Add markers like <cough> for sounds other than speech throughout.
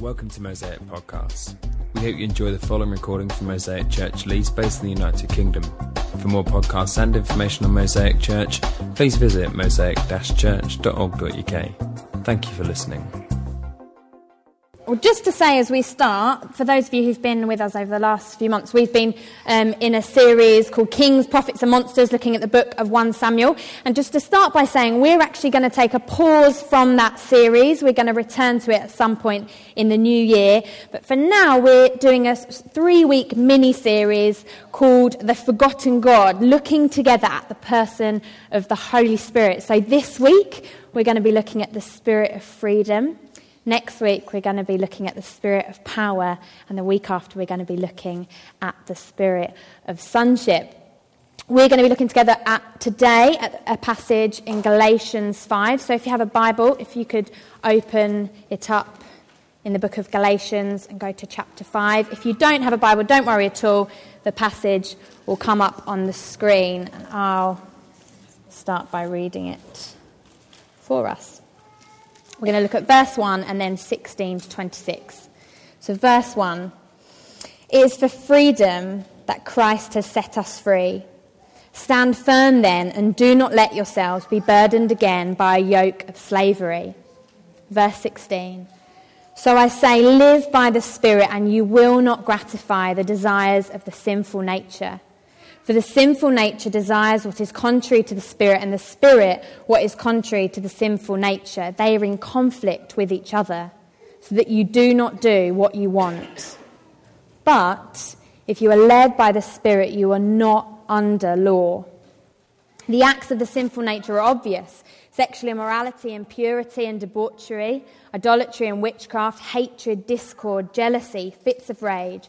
Welcome to Mosaic Podcasts. We hope you enjoy the following recording from Mosaic Church Leeds, based in the United Kingdom. For more podcasts and information on Mosaic Church, please visit mosaic-church.org.uk. Thank you for listening. Well, just to say as we start, for those of you who've been with us over the last few months, we've been um, in a series called Kings, Prophets and Monsters, looking at the book of 1 Samuel. And just to start by saying, we're actually going to take a pause from that series. We're going to return to it at some point in the new year. But for now, we're doing a three week mini series called The Forgotten God, looking together at the person of the Holy Spirit. So this week, we're going to be looking at the spirit of freedom. Next week, we're going to be looking at the spirit of power, and the week after, we're going to be looking at the spirit of sonship. We're going to be looking together at today at a passage in Galatians 5. So if you have a Bible, if you could open it up in the book of Galatians and go to chapter 5. If you don't have a Bible, don't worry at all. The passage will come up on the screen, and I'll start by reading it for us. We're going to look at verse 1 and then 16 to 26. So, verse 1 It is for freedom that Christ has set us free. Stand firm then, and do not let yourselves be burdened again by a yoke of slavery. Verse 16 So I say, live by the Spirit, and you will not gratify the desires of the sinful nature. For the sinful nature desires what is contrary to the spirit, and the spirit what is contrary to the sinful nature. They are in conflict with each other, so that you do not do what you want. But if you are led by the spirit, you are not under law. The acts of the sinful nature are obvious sexual immorality, impurity and debauchery, idolatry and witchcraft, hatred, discord, jealousy, fits of rage,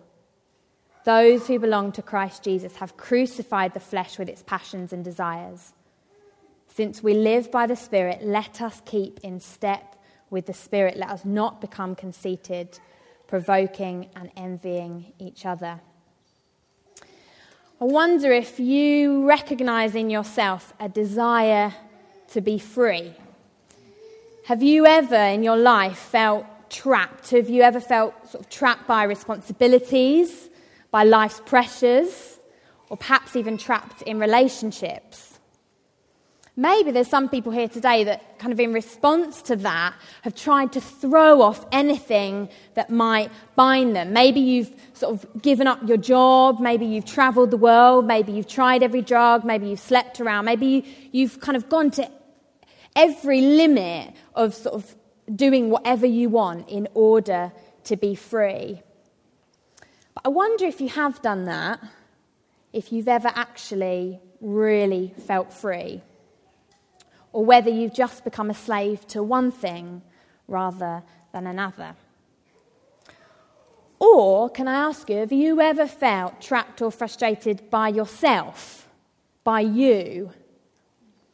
Those who belong to Christ Jesus have crucified the flesh with its passions and desires. Since we live by the Spirit, let us keep in step with the Spirit. Let us not become conceited, provoking and envying each other. I wonder if you recognize in yourself a desire to be free. Have you ever in your life felt trapped? Have you ever felt sort of trapped by responsibilities, by life's pressures, or perhaps even trapped in relationships? Maybe there's some people here today that, kind of in response to that, have tried to throw off anything that might bind them. Maybe you've sort of given up your job, maybe you've traveled the world, maybe you've tried every drug, maybe you've slept around, maybe you've kind of gone to every limit of sort of doing whatever you want in order to be free. I wonder if you have done that, if you've ever actually really felt free, or whether you've just become a slave to one thing rather than another. Or, can I ask you, have you ever felt trapped or frustrated by yourself, by you,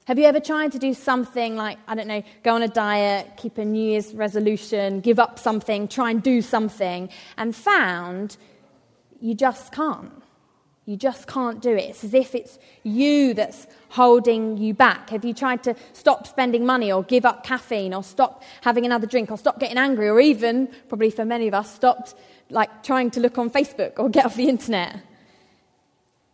have you ever tried to do something like, I don't know, go on a diet, keep a New Year's resolution, give up something, try and do something, and found you just can't? You just can't do it. It's as if it's you that's holding you back. Have you tried to stop spending money or give up caffeine or stop having another drink or stop getting angry or even, probably for many of us, stopped like trying to look on Facebook or get off the internet?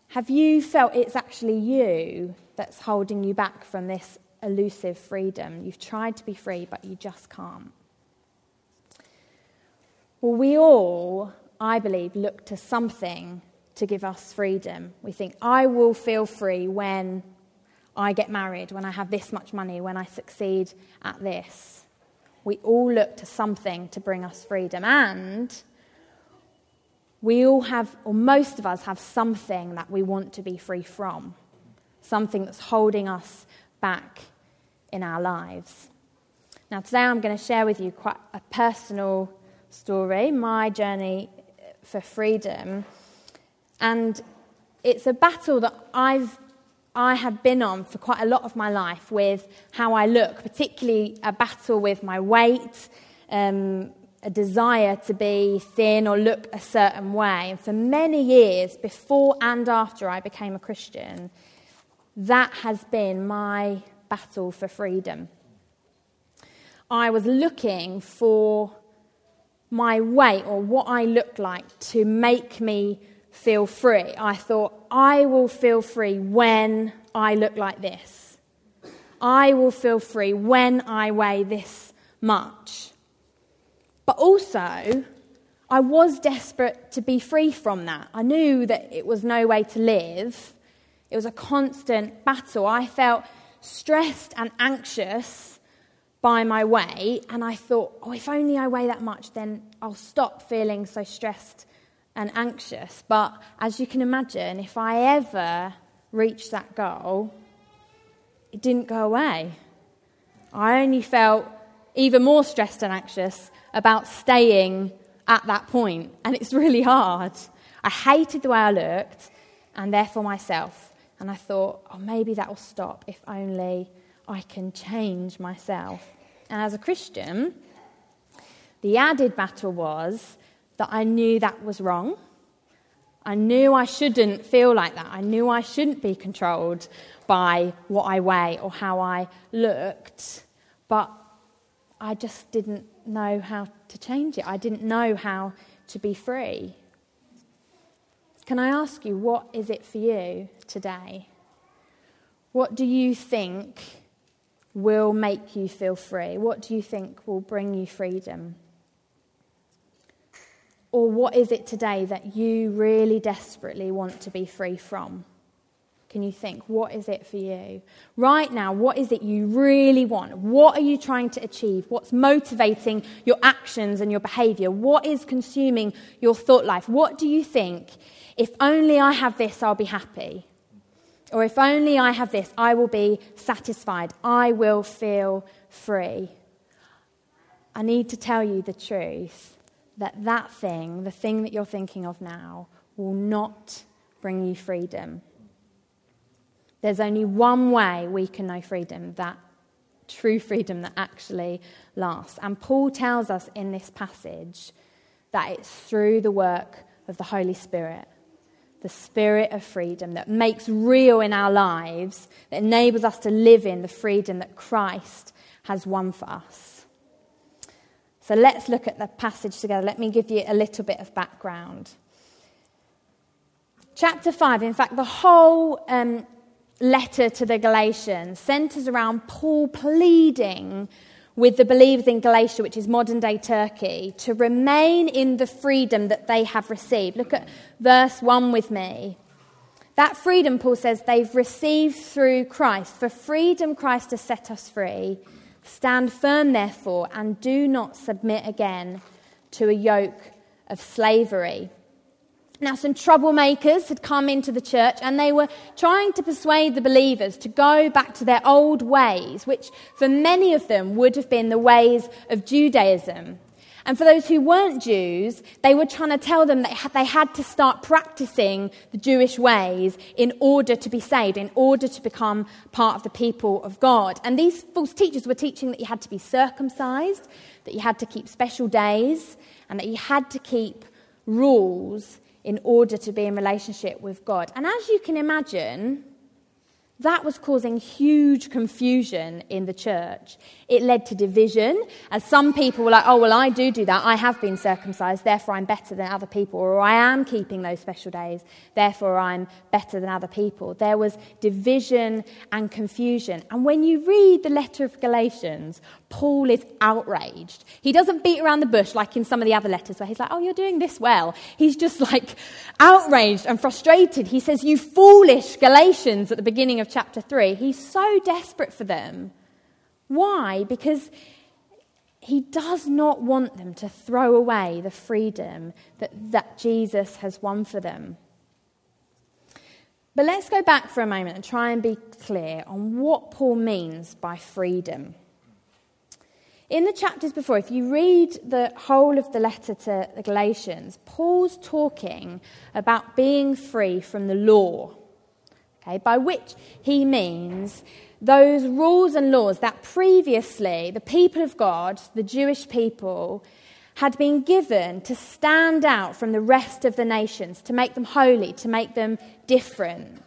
Have you felt it's actually you that's holding you back from this elusive freedom? You've tried to be free, but you just can't. Well, we all, I believe, look to something to give us freedom. We think, I will feel free when I get married, when I have this much money, when I succeed at this. We all look to something to bring us freedom. And we all have, or most of us have something that we want to be free from, something that's holding us back in our lives. Now, today I'm going to share with you quite a personal story, my journey for freedom. And it's a battle that I've I have been on for quite a lot of my life with how I look, particularly a battle with my weight, um, a desire to be thin or look a certain way. And for many years, before and after I became a Christian, that has been my battle for freedom. I was looking for my weight or what I looked like to make me feel free. I thought, I will feel free when I look like this. I will feel free when I weigh this much. But also, I was desperate to be free from that. I knew that it was no way to live. It was a constant battle. I felt stressed and anxious by my weight, and I thought, oh, if only I weigh that much, then I'll stop feeling so stressed and anxious. But as you can imagine, if I ever reached that goal, it didn't go away. I only felt even more stressed and anxious about staying at that point, and it's really hard. I hated the way I looked, and therefore myself. And I thought, oh, maybe that will stop if only I can change myself. And as a Christian, the added battle was that I knew that was wrong. I knew I shouldn't feel like that. I knew I shouldn't be controlled by what I weigh or how I looked. But I just didn't know how to change it. I didn't know how to be free. Can I ask you, what is it for you today? What do you think will make you feel free? What do you think will bring you freedom? Or what is it today that you really desperately want to be free from? Can you think, what is it for you? Right now, what is it you really want? What are you trying to achieve? What's motivating your actions and your behavior? What is consuming your thought life? What do you think? If only I have this, I'll be happy. Or if only I have this, I will be satisfied. I will feel free. I need to tell you the truth that that thing, the thing that you're thinking of now, will not bring you freedom. There's only one way we can know freedom, that true freedom that actually lasts. And Paul tells us in this passage that it's through the work of the Holy Spirit, the spirit of freedom that makes real in our lives, that enables us to live in the freedom that Christ has won for us. So let's look at the passage together. Let me give you a little bit of background. Chapter 5, in fact, the whole um, letter to the Galatians centers around Paul pleading with the believers in Galatia, which is modern day Turkey, to remain in the freedom that they have received. Look at verse 1 with me. That freedom, Paul says, they've received through Christ. For freedom, Christ has set us free. Stand firm, therefore, and do not submit again to a yoke of slavery. Now, some troublemakers had come into the church and they were trying to persuade the believers to go back to their old ways, which for many of them would have been the ways of Judaism. And for those who weren't Jews, they were trying to tell them that they had to start practicing the Jewish ways in order to be saved, in order to become part of the people of God. And these false teachers were teaching that you had to be circumcised, that you had to keep special days, and that you had to keep rules in order to be in relationship with God. And as you can imagine, that was causing huge confusion in the church. It led to division, as some people were like, oh, well, I do do that. I have been circumcised, therefore I'm better than other people. Or I am keeping those special days, therefore I'm better than other people. There was division and confusion. And when you read the letter of Galatians, Paul is outraged. He doesn't beat around the bush like in some of the other letters where he's like, oh, you're doing this well. He's just like outraged and frustrated. He says, you foolish Galatians at the beginning of chapter 3. He's so desperate for them. Why? Because he does not want them to throw away the freedom that, that Jesus has won for them. But let's go back for a moment and try and be clear on what Paul means by freedom. In the chapters before, if you read the whole of the letter to the Galatians, Paul's talking about being free from the law, okay, by which he means those rules and laws that previously the people of God, the Jewish people, had been given to stand out from the rest of the nations, to make them holy, to make them different.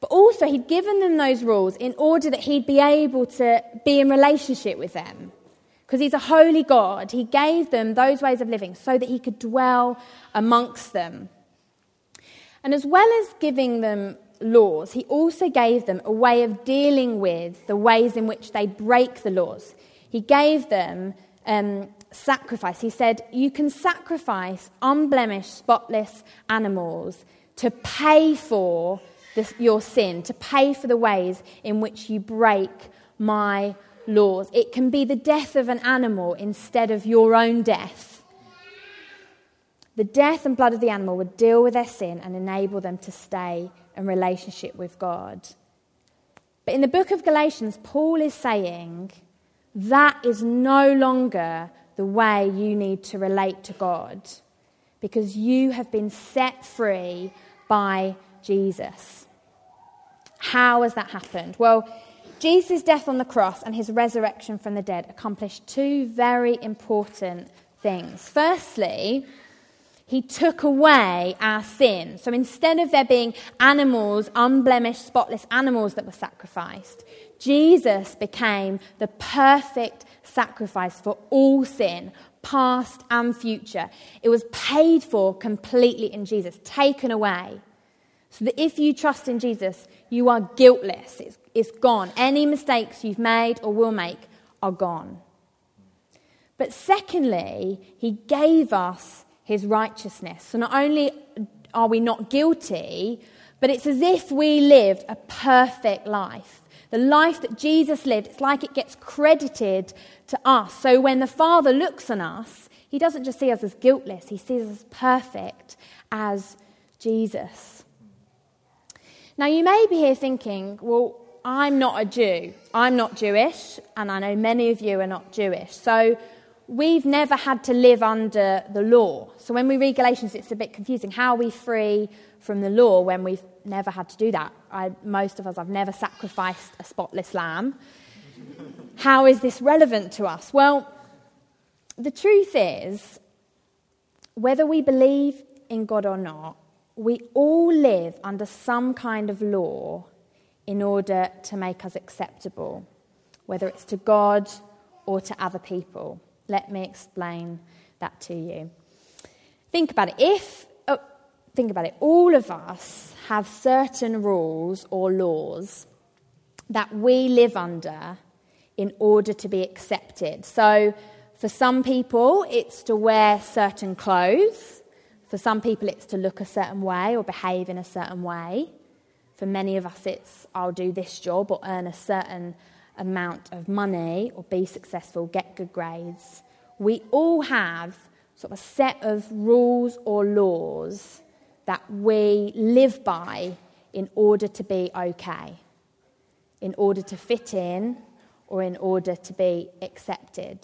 But also, he'd given them those rules in order that he'd be able to be in relationship with them. Because he's a holy God, he gave them those ways of living so that he could dwell amongst them. And as well as giving them laws, he also gave them a way of dealing with the ways in which they break the laws. He gave them um, sacrifice. He said, You can sacrifice unblemished, spotless animals to pay for this, your sin, to pay for the ways in which you break my laws. It can be the death of an animal instead of your own death. The death and blood of the animal would deal with their sin and enable them to stay in relationship with God. But in the book of Galatians, Paul is saying that is no longer the way you need to relate to God because you have been set free by Jesus. How has that happened? Well, Jesus' death on the cross and his resurrection from the dead accomplished two very important things. Firstly, he took away our sin. So instead of there being animals, unblemished, spotless animals that were sacrificed, Jesus became the perfect sacrifice for all sin, past and future. It was paid for completely in Jesus, taken away. So that if you trust in Jesus, you are guiltless. It's, it's gone. Any mistakes you've made or will make are gone. But secondly, he gave us his righteousness. So not only are we not guilty, but it's as if we lived a perfect life. The life that Jesus lived, it's like it gets credited to us. So when the Father looks on us, he doesn't just see us as guiltless, he sees us as perfect as Jesus. Now, you may be here thinking, well, I'm not a Jew. I'm not Jewish, and I know many of you are not Jewish. So we've never had to live under the law. So when we read Galatians, it's a bit confusing. How are we free from the law when we've never had to do that? I, most of us, I've never sacrificed a spotless lamb. How is this relevant to us? Well, the truth is, whether we believe in God or not, we all live under some kind of law in order to make us acceptable, whether it's to God or to other people. Let me explain that to you. Think about it. If, oh, think about it, all of us have certain rules or laws that we live under in order to be accepted. So, for some people, it's to wear certain clothes for some people, it's to look a certain way or behave in a certain way. For many of us, it's I'll do this job or earn a certain amount of money or be successful, get good grades. We all have sort of a set of rules or laws that we live by in order to be okay, in order to fit in, or in order to be accepted.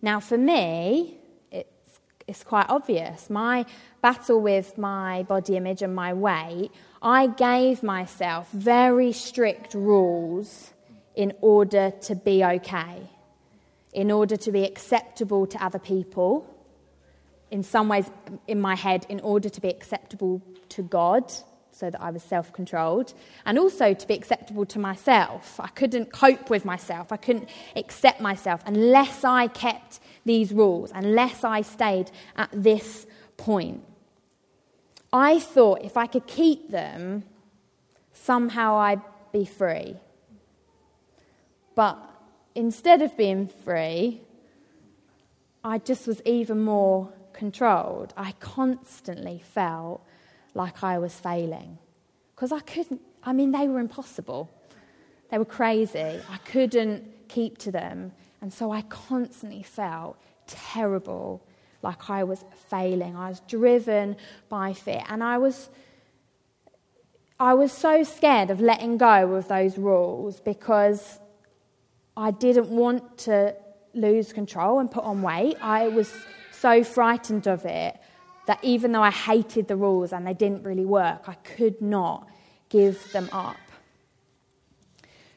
Now, for me, it's quite obvious. My battle with my body image and my weight, I gave myself very strict rules in order to be okay, in order to be acceptable to other people. In some ways, in my head, in order to be acceptable to God, so that I was self controlled, and also to be acceptable to myself. I couldn't cope with myself, I couldn't accept myself unless I kept these rules, unless I stayed at this point. I thought if I could keep them, somehow I'd be free. But instead of being free, I just was even more controlled. I constantly felt like I was failing because I couldn't, I mean, they were impossible. They were crazy. I couldn't keep to them. And so I constantly felt terrible, like I was failing. I was driven by fear. And I was, I was so scared of letting go of those rules because I didn't want to lose control and put on weight. I was so frightened of it that even though I hated the rules and they didn't really work, I could not give them up.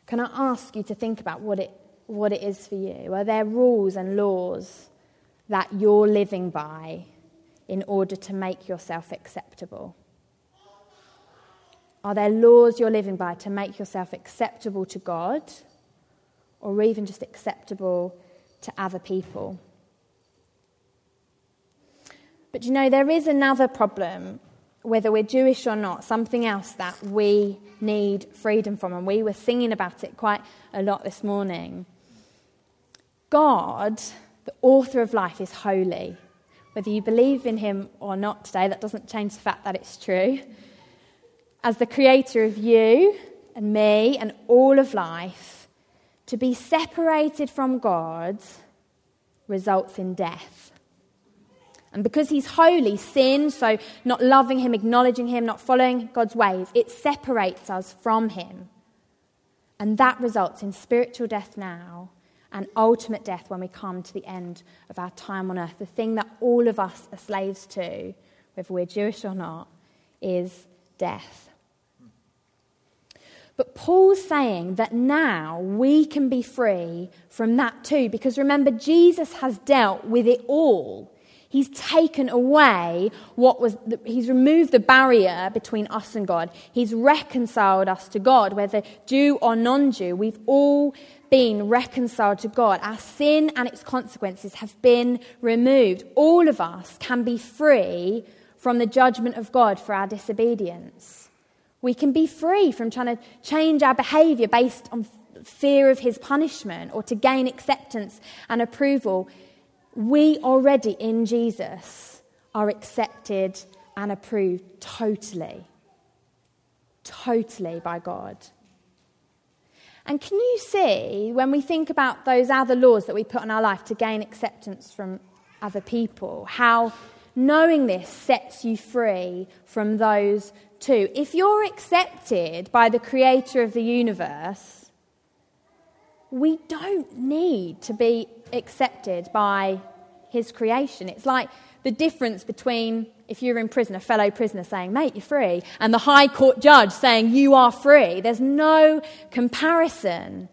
Can I ask you to think about what it, what it is for you? Are there rules and laws that you're living by in order to make yourself acceptable? Are there laws you're living by to make yourself acceptable to God or even just acceptable to other people? But you know, there is another problem, whether we're Jewish or not, something else that we need freedom from. And we were singing about it quite a lot this morning. God, the author of life, is holy. Whether you believe in him or not today, that doesn't change the fact that it's true. As the creator of you and me and all of life, to be separated from God results in death. And because he's holy, sin, so not loving him, acknowledging him, not following God's ways, it separates us from him. And that results in spiritual death now and ultimate death when we come to the end of our time on earth. The thing that all of us are slaves to, whether we're Jewish or not, is death. But Paul's saying that now we can be free from that too, because remember, Jesus has dealt with it all. He's taken away what was, the, he's removed the barrier between us and God. He's reconciled us to God, whether Jew or non Jew. We've all been reconciled to God. Our sin and its consequences have been removed. All of us can be free from the judgment of God for our disobedience. We can be free from trying to change our behavior based on fear of his punishment or to gain acceptance and approval we already in Jesus are accepted and approved totally, totally by God. And can you see, when we think about those other laws that we put on our life to gain acceptance from other people, how knowing this sets you free from those too? If you're accepted by the creator of the universe, we don't need to be accepted by his creation. It's like the difference between if you're in prison, a fellow prisoner saying, mate, you're free, and the high court judge saying, you are free. There's no comparison.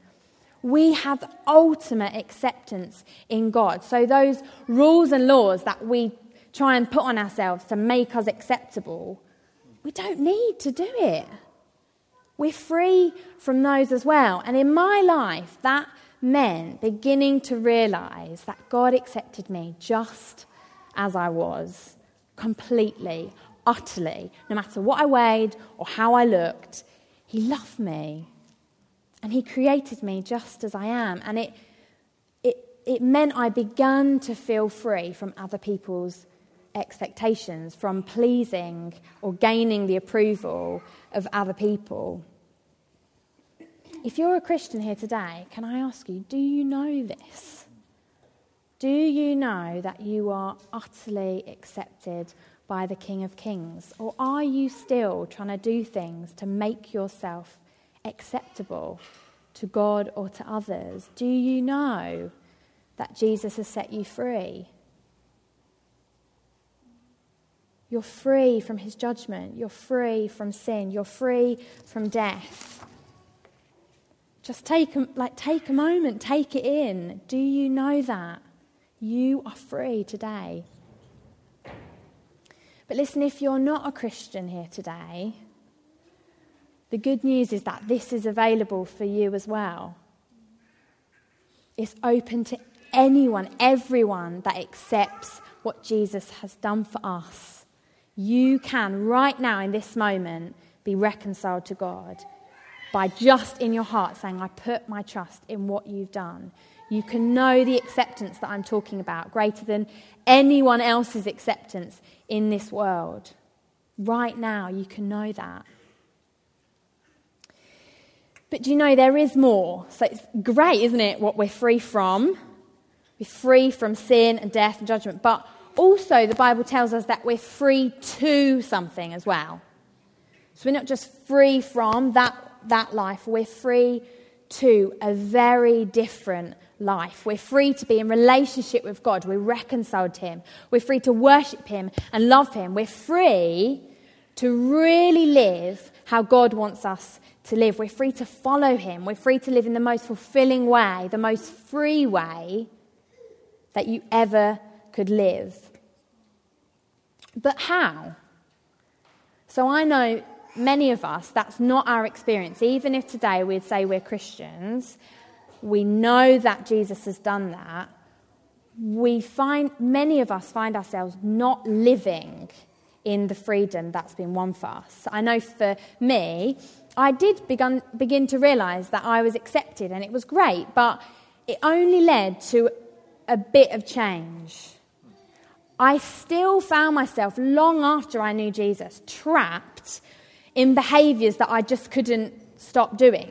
We have ultimate acceptance in God. So, those rules and laws that we try and put on ourselves to make us acceptable, we don't need to do it. We're free from those as well. And in my life, that meant beginning to realize that God accepted me just as I was, completely, utterly, no matter what I weighed or how I looked. He loved me. And He created me just as I am. And it, it, it meant I began to feel free from other people's expectations, from pleasing or gaining the approval of other people. If you're a Christian here today, can I ask you, do you know this? Do you know that you are utterly accepted by the King of Kings? Or are you still trying to do things to make yourself acceptable to God or to others? Do you know that Jesus has set you free? You're free from his judgment. You're free from sin. You're free from death. Just take a, like take a moment, take it in. Do you know that? You are free today. But listen, if you're not a Christian here today, the good news is that this is available for you as well. It's open to anyone, everyone that accepts what Jesus has done for us. You can, right now in this moment, be reconciled to God by just in your heart saying, I put my trust in what you've done. You can know the acceptance that I'm talking about, greater than anyone else's acceptance in this world. Right now, you can know that. But do you know there is more? So it's great, isn't it, what we're free from? We're free from sin and death and judgment. But also, the Bible tells us that we're free to something as well. So we're not just free from that that life, we're free to a very different life. We're free to be in relationship with God. We're reconciled to Him. We're free to worship Him and love Him. We're free to really live how God wants us to live. We're free to follow Him. We're free to live in the most fulfilling way, the most free way that you ever could live. But how? So I know many of us, that's not our experience. Even if today we'd say we're Christians, we know that Jesus has done that. We find, many of us find ourselves not living in the freedom that's been won for us. I know for me, I did begun, begin to realize that I was accepted and it was great, but it only led to a bit of change. I still found myself, long after I knew Jesus, trapped in behaviors that I just couldn't stop doing.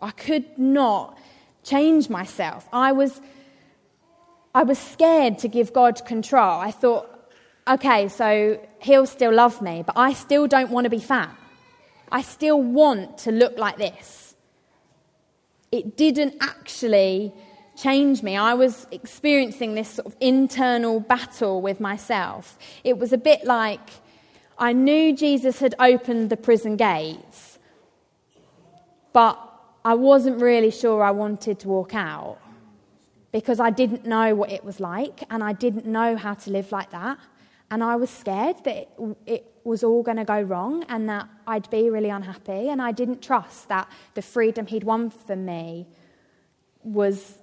I could not change myself. I was, I was scared to give God control. I thought, okay, so he'll still love me, but I still don't want to be fat. I still want to look like this. It didn't actually change me. I was experiencing this sort of internal battle with myself. It was a bit like I knew Jesus had opened the prison gates, but I wasn't really sure I wanted to walk out because I didn't know what it was like and I didn't know how to live like that. And I was scared that it, it was all going to go wrong and that I'd be really unhappy. And I didn't trust that the freedom he'd won for me was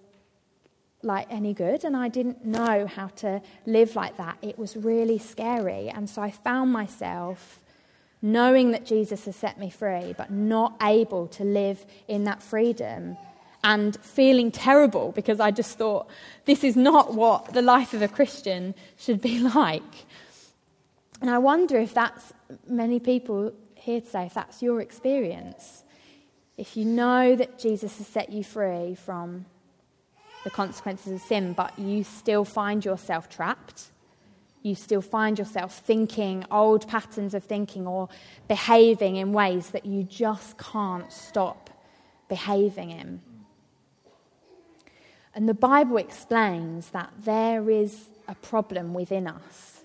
like any good and I didn't know how to live like that. It was really scary. And so I found myself knowing that Jesus has set me free, but not able to live in that freedom and feeling terrible because I just thought this is not what the life of a Christian should be <laughs> like. And I wonder if that's many people here today, if that's your experience. If you know that Jesus has set you free from the consequences of sin, but you still find yourself trapped. You still find yourself thinking old patterns of thinking or behaving in ways that you just can't stop behaving in. And the Bible explains that there is a problem within us.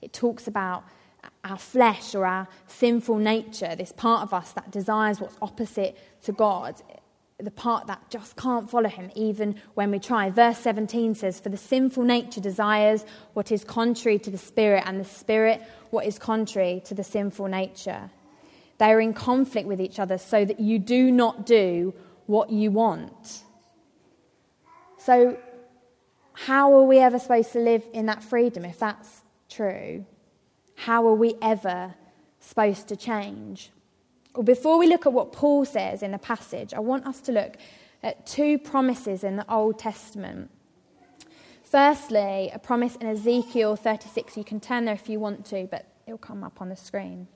It talks about our flesh or our sinful nature, this part of us that desires what's opposite to God the part that just can't follow him even when we try. Verse 17 says, For the sinful nature desires what is contrary to the spirit, and the spirit what is contrary to the sinful nature. They are in conflict with each other so that you do not do what you want. So, how are we ever supposed to live in that freedom if that's true? How are we ever supposed to change? Well, before we look at what Paul says in the passage, I want us to look at two promises in the Old Testament. Firstly, a promise in Ezekiel 36. You can turn there if you want to, but it'll come up on the screen.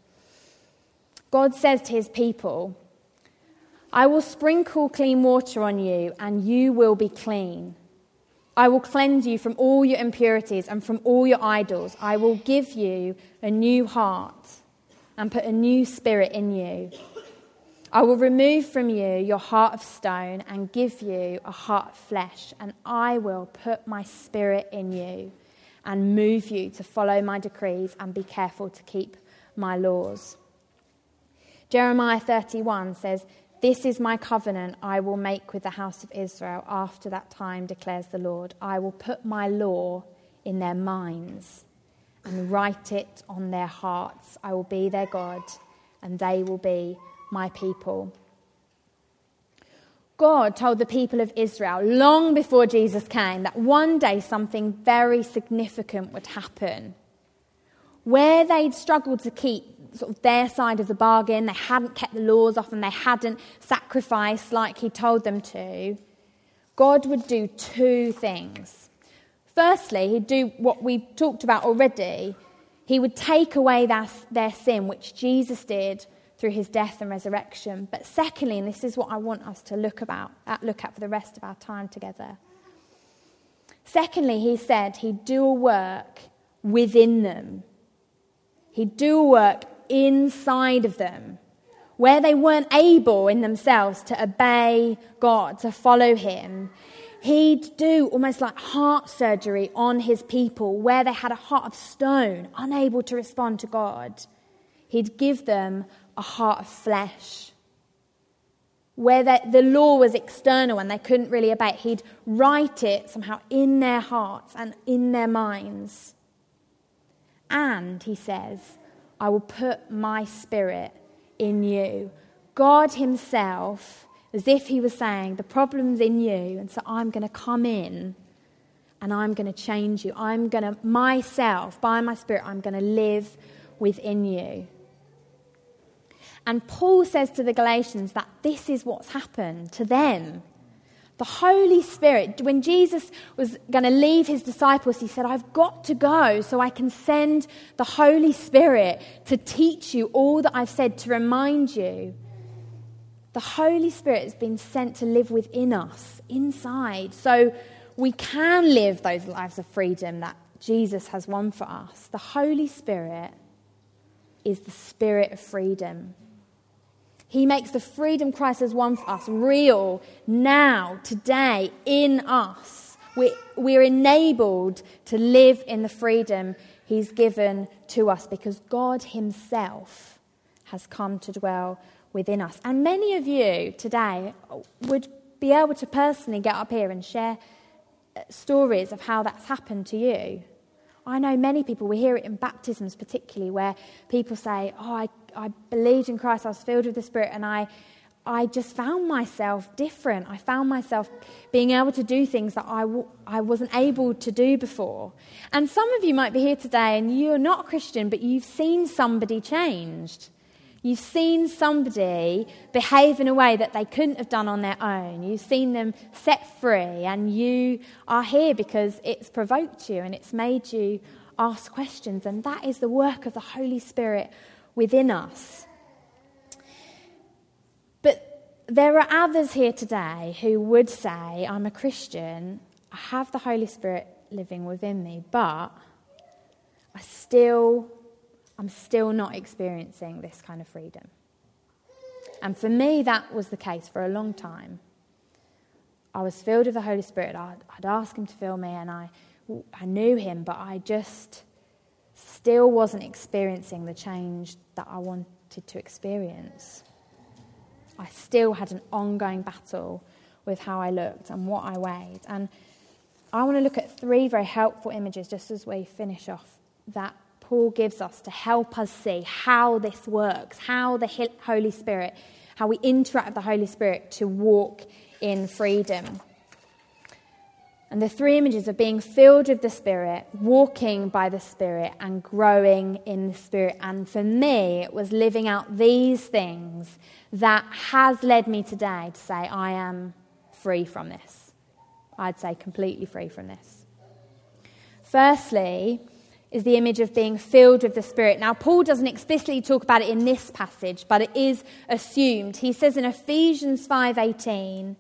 God says to his people, I will sprinkle clean water on you, and you will be clean. I will cleanse you from all your impurities and from all your idols. I will give you a new heart and put a new spirit in you. I will remove from you your heart of stone and give you a heart of flesh, and I will put my spirit in you and move you to follow my decrees and be careful to keep my laws. Jeremiah 31 says, This is my covenant I will make with the house of Israel after that time, declares the Lord. I will put my law in their minds and write it on their hearts. I will be their God, and they will be my people. God told the people of Israel long before Jesus came that one day something very significant would happen. Where they'd struggled to keep sort of their side of the bargain, they hadn't kept the laws off and they hadn't sacrificed like he told them to, God would do two things. Firstly, he'd do what we've talked about already. He would take away their, their sin, which Jesus did through his death and resurrection. But secondly, and this is what I want us to look, about, look at for the rest of our time together. Secondly, he said he'd do a work within them. He'd do a work inside of them where they weren't able in themselves to obey God, to follow Him, He'd do almost like heart surgery on His people where they had a heart of stone, unable to respond to God. He'd give them a heart of flesh. Where the, the law was external and they couldn't really obey it, he'd write it somehow in their hearts and in their minds. And, he says, I will put my spirit in you. God Himself, as if He was saying, The problem's in you, and so I'm going to come in and I'm going to change you. I'm going to, myself, by my Spirit, I'm going to live within you. And Paul says to the Galatians that this is what's happened to them. The Holy Spirit, when Jesus was going to leave his disciples, he said, I've got to go so I can send the Holy Spirit to teach you all that I've said, to remind you. The Holy Spirit has been sent to live within us, inside, so we can live those lives of freedom that Jesus has won for us. The Holy Spirit is the spirit of freedom. He makes the freedom Christ has won for us real now, today, in us. We're, we're enabled to live in the freedom He's given to us because God Himself has come to dwell within us. And many of you today would be able to personally get up here and share uh, stories of how that's happened to you. I know many people, we hear it in baptisms particularly, where people say, Oh, I, I believed in Christ, I was filled with the Spirit, and I, I just found myself different. I found myself being able to do things that I w- I wasn't able to do before. And some of you might be here today and you're not a Christian, but you've seen somebody changed. You've seen somebody behave in a way that they couldn't have done on their own. You've seen them set free, and you are here because it's provoked you and it's made you ask questions. And that is the work of the Holy Spirit within us. But there are others here today who would say, I'm a Christian, I have the Holy Spirit living within me, but I still I'm still not experiencing this kind of freedom. And for me, that was the case for a long time. I was filled with the Holy Spirit. I'd, I'd ask Him to fill me, and I, I knew Him, but I just still wasn't experiencing the change that I wanted to experience. I still had an ongoing battle with how I looked and what I weighed. And I want to look at three very helpful images just as we finish off that Paul gives us to help us see how this works, how the Holy Spirit, how we interact with the Holy Spirit to walk in freedom. And the three images of being filled with the Spirit, walking by the Spirit, and growing in the Spirit. And for me, it was living out these things that has led me today to say, I am free from this. I'd say completely free from this. Firstly, is the image of being filled with the Spirit. Now, Paul doesn't explicitly talk about it in this passage, but it is assumed. He says in Ephesians 5:18,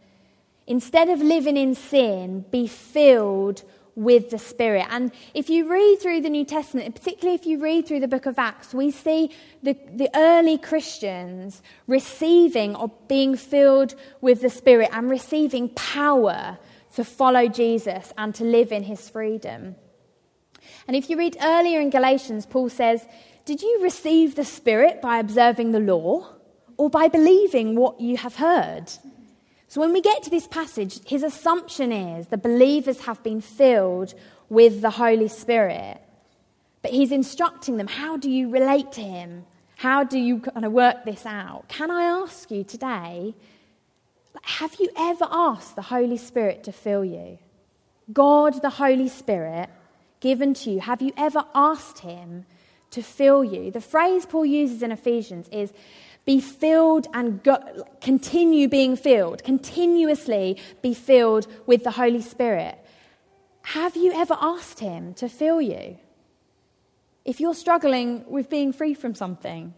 instead of living in sin, be filled with the Spirit. And if you read through the New Testament, particularly if you read through the book of Acts, we see the, the early Christians receiving or being filled with the Spirit and receiving power to follow Jesus and to live in his freedom. And if you read earlier in Galatians, Paul says, Did you receive the Spirit by observing the law or by believing what you have heard? So when we get to this passage, his assumption is the believers have been filled with the Holy Spirit. But he's instructing them how do you relate to him? How do you kind of work this out? Can I ask you today, have you ever asked the Holy Spirit to fill you? God, the Holy Spirit, given to you, have you ever asked Him to fill you? The phrase Paul uses in Ephesians is be filled and go, continue being filled, continuously be filled with the Holy Spirit. Have you ever asked Him to fill you? If you're struggling with being free from something,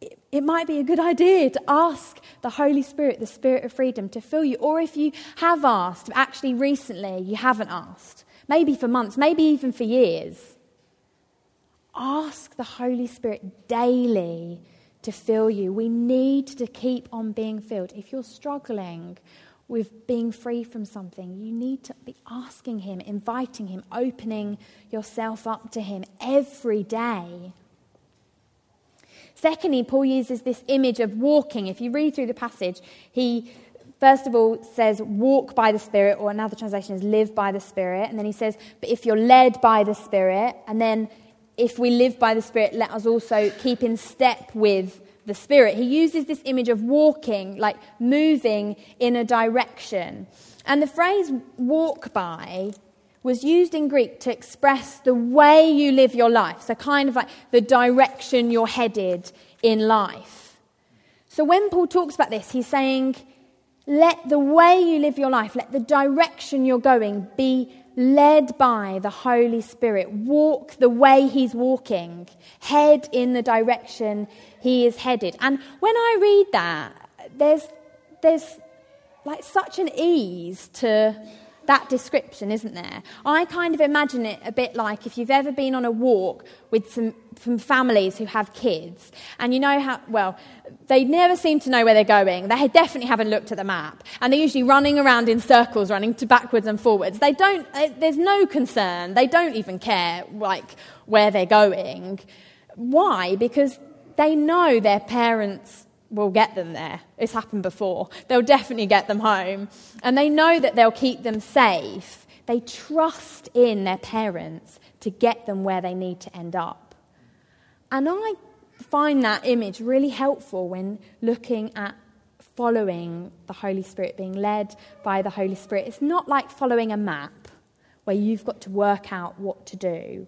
it, it might be a good idea to ask the Holy Spirit, the Spirit of freedom, to fill you. Or if you have asked, actually recently you haven't asked, maybe for months, maybe even for years. Ask the Holy Spirit daily to fill you. We need to keep on being filled. If you're struggling with being free from something, you need to be asking Him, inviting Him, opening yourself up to Him every day. Secondly, Paul uses this image of walking. If you read through the passage, he first of all says, walk by the Spirit, or another translation is live by the Spirit. And then he says, but if you're led by the Spirit, and then if we live by the Spirit, let us also keep in step with the Spirit. He uses this image of walking, like moving in a direction. And the phrase walk by was used in Greek to express the way you live your life. So, kind of like the direction you're headed in life. So, when Paul talks about this, he's saying, let the way you live your life, let the direction you're going be led by the Holy Spirit. Walk the way he's walking, head in the direction he is headed. And when I read that, there's, there's like such an ease to that description, isn't there? I kind of imagine it a bit like if you've ever been on a walk with some, some families who have kids, and you know how, well, they never seem to know where they're going. They definitely haven't looked at the map, and they're usually running around in circles, running to backwards and forwards. They don't, eh, there's no concern. They don't even care, like, where they're going. Why? Because they know their parents will get them there. It's happened before. They'll definitely get them home. And they know that they'll keep them safe. They trust in their parents to get them where they need to end up. And I find that image really helpful when looking at following the Holy Spirit, being led by the Holy Spirit. It's not like following a map where you've got to work out what to do.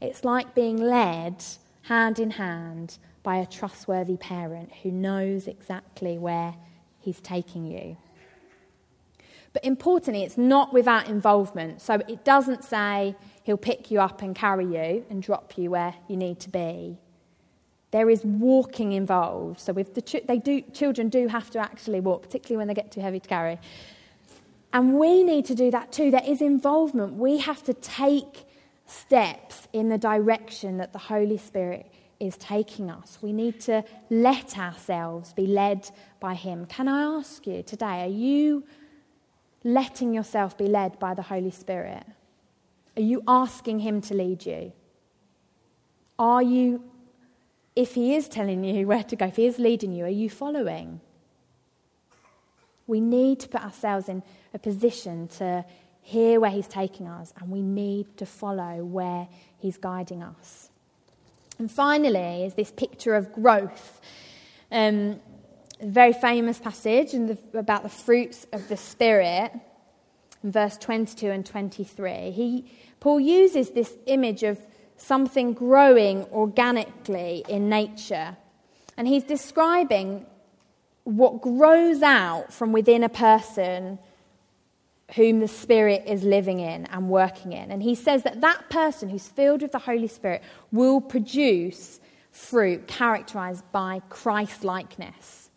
It's like being led hand in hand by a trustworthy parent who knows exactly where he's taking you. But importantly, it's not without involvement. So it doesn't say he'll pick you up and carry you and drop you where you need to be. There is walking involved. So with the ch- they do, children do have to actually walk, particularly when they get too heavy to carry. And we need to do that too. There is involvement. We have to take steps in the direction that the Holy Spirit is taking us. We need to let ourselves be led by Him. Can I ask you today, are you letting yourself be led by the Holy Spirit? Are you asking Him to lead you? Are you, if He is telling you where to go, if He is leading you, are you following? We need to put ourselves in a position to hear where He's taking us, and we need to follow where He's guiding us. And finally, is this picture of growth. Um, a very famous passage the, about the fruits of the Spirit, in verse 22 and 23. He, Paul uses this image of something growing organically in nature. And he's describing what grows out from within a person whom the Spirit is living in and working in. And he says that that person who's filled with the Holy Spirit will produce fruit characterized by Christ likeness.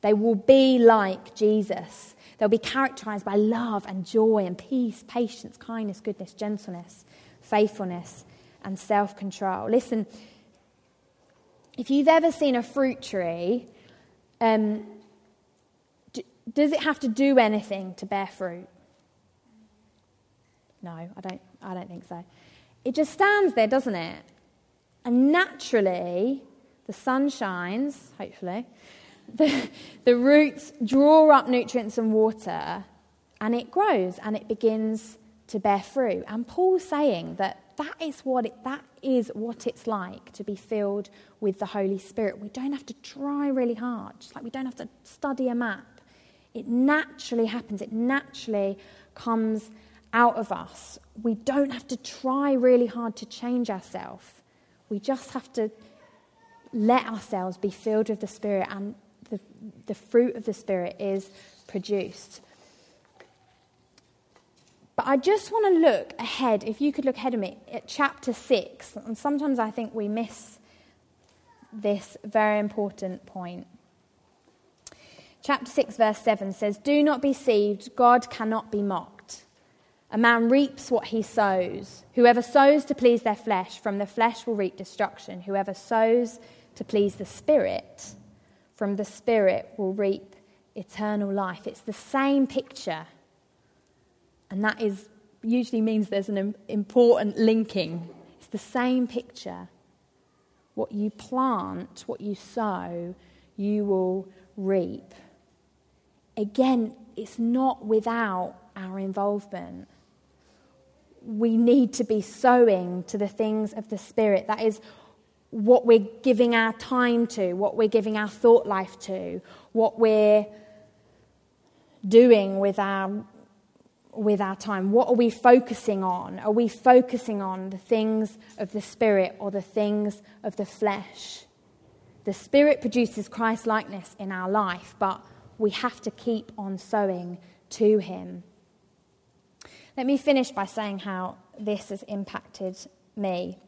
They will be like Jesus. They'll be characterized by love and joy and peace, patience, kindness, goodness, gentleness, faithfulness, and self control. Listen, if you've ever seen a fruit tree, um, does it have to do anything to bear fruit? No, I don't, I don't think so. It just stands there, doesn't it? And naturally, the sun shines, hopefully, the, the roots draw up nutrients and water, and it grows and it begins to bear fruit. And Paul's saying that that is what it, that is what it's like to be filled with the Holy Spirit. We don't have to try really hard, just like we don't have to study a map. It naturally happens. It naturally comes out of us. We don't have to try really hard to change ourselves. We just have to let ourselves be filled with the Spirit, and the, the fruit of the Spirit is produced. But I just want to look ahead, if you could look ahead of me, at chapter 6. And sometimes I think we miss this very important point. Chapter 6, verse 7 says, Do not be deceived, God cannot be mocked. A man reaps what he sows. Whoever sows to please their flesh, from the flesh will reap destruction. Whoever sows to please the Spirit, from the Spirit will reap eternal life. It's the same picture. And that is, usually means there's an important linking. It's the same picture. What you plant, what you sow, you will reap. Again, it's not without our involvement. We need to be sowing to the things of the Spirit. That is what we're giving our time to, what we're giving our thought life to, what we're doing with our with our time? What are we focusing on? Are we focusing on the things of the Spirit or the things of the flesh? The Spirit produces Christ likeness in our life, but we have to keep on sowing to Him. Let me finish by saying how this has impacted me.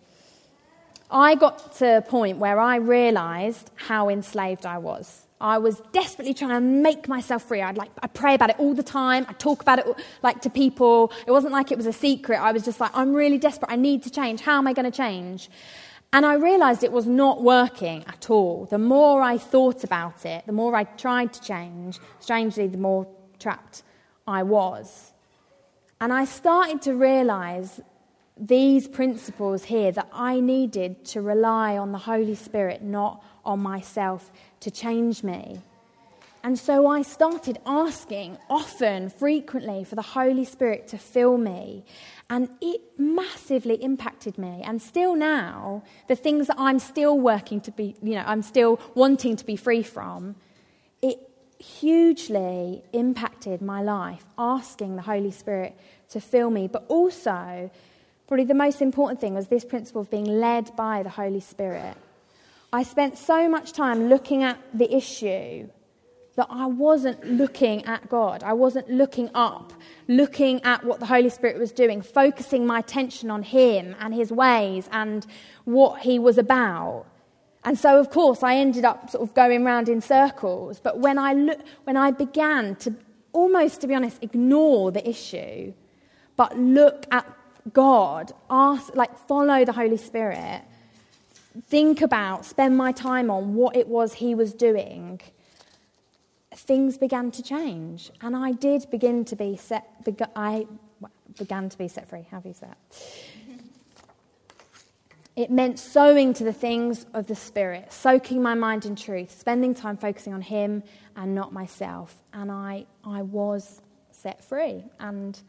I got to a point where I realized how enslaved I was. I was desperately trying to make myself free. I'd like I pray about it all the time. I talk about it like to people. It wasn't like it was a secret. I was just like I'm really desperate. I need to change. How am I going to change? And I realized it was not working at all. The more I thought about it, the more I tried to change, strangely the more trapped I was. And I started to realize these principles here that I needed to rely on the Holy Spirit, not on myself, to change me. And so I started asking often, frequently, for the Holy Spirit to fill me. And it massively impacted me. And still now, the things that I'm still working to be, you know, I'm still wanting to be free from, hugely impacted my life, asking the Holy Spirit to fill me. But also, probably the most important thing was this principle of being led by the Holy Spirit. I spent so much time looking at the issue that I wasn't looking at God. I wasn't looking up, looking at what the Holy Spirit was doing, focusing my attention on Him and His ways and what He was about. And so, of course, I ended up sort of going round in circles. But when I, look, when I began to almost, to be honest, ignore the issue, but look at God, ask, like follow the Holy Spirit, think about, spend my time on what it was He was doing, things began to change. And I did begin to be set, I began to be set free. Do you that? It meant sowing to the things of the Spirit, soaking my mind in truth, spending time focusing on Him and not myself. And I, I was set free. And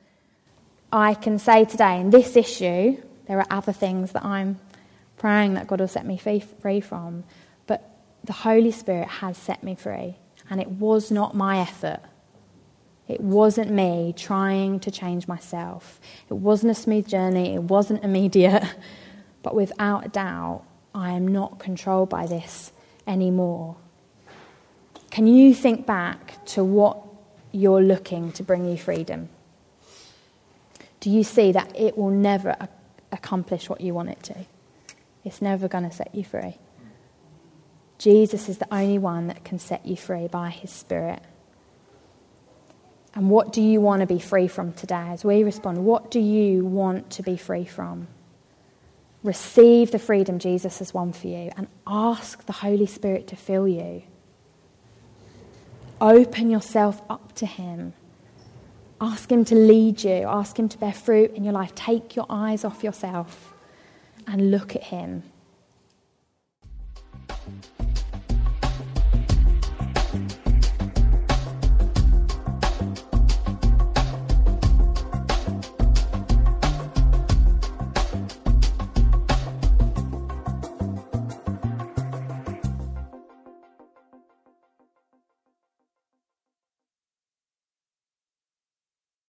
I can say today, in this issue, there are other things that I'm praying that God will set me free from. But the Holy Spirit has set me free. And it was not my effort. It wasn't me trying to change myself. It wasn't a smooth journey. It wasn't immediate. <laughs> But without a doubt, I am not controlled by this anymore. Can you think back to what you're looking to bring you freedom? do you see that it will never accomplish what you want it to? It's never going to set you free. Jesus is the only one that can set you free by his Spirit. And what do you want to be free from today? As we respond, what do you want to be free from? Receive the freedom Jesus has won for you and ask the Holy Spirit to fill you. Open yourself up to Him Ask Him to lead you, ask Him to bear fruit in your life. Take your eyes off yourself and look at Him.